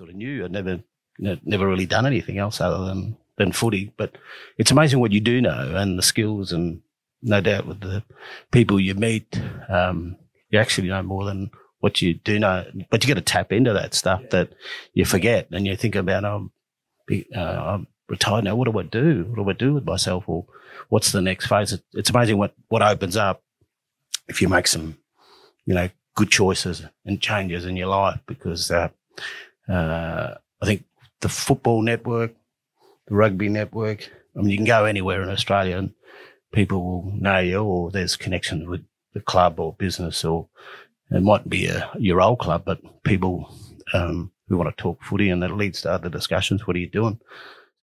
sort of knew. I'd never, never really done anything else other than, than footy. But it's amazing what you do know and the skills and no doubt with the people you meet, um, you actually know more than what you do know, but you got to tap into that stuff that you forget and you think about, um, uh, I'm retired now. What do I do? What do I do with myself? Or what's the next phase? It's amazing what, what opens up if you make some, you know, good choices and changes in your life because, uh, uh, I think the football network, the rugby network, I mean, you can go anywhere in Australia and people will know you or there's connections with the club or business or it might be a, your old club, but people, um, who want to talk footy and that leads to other discussions. What are you doing?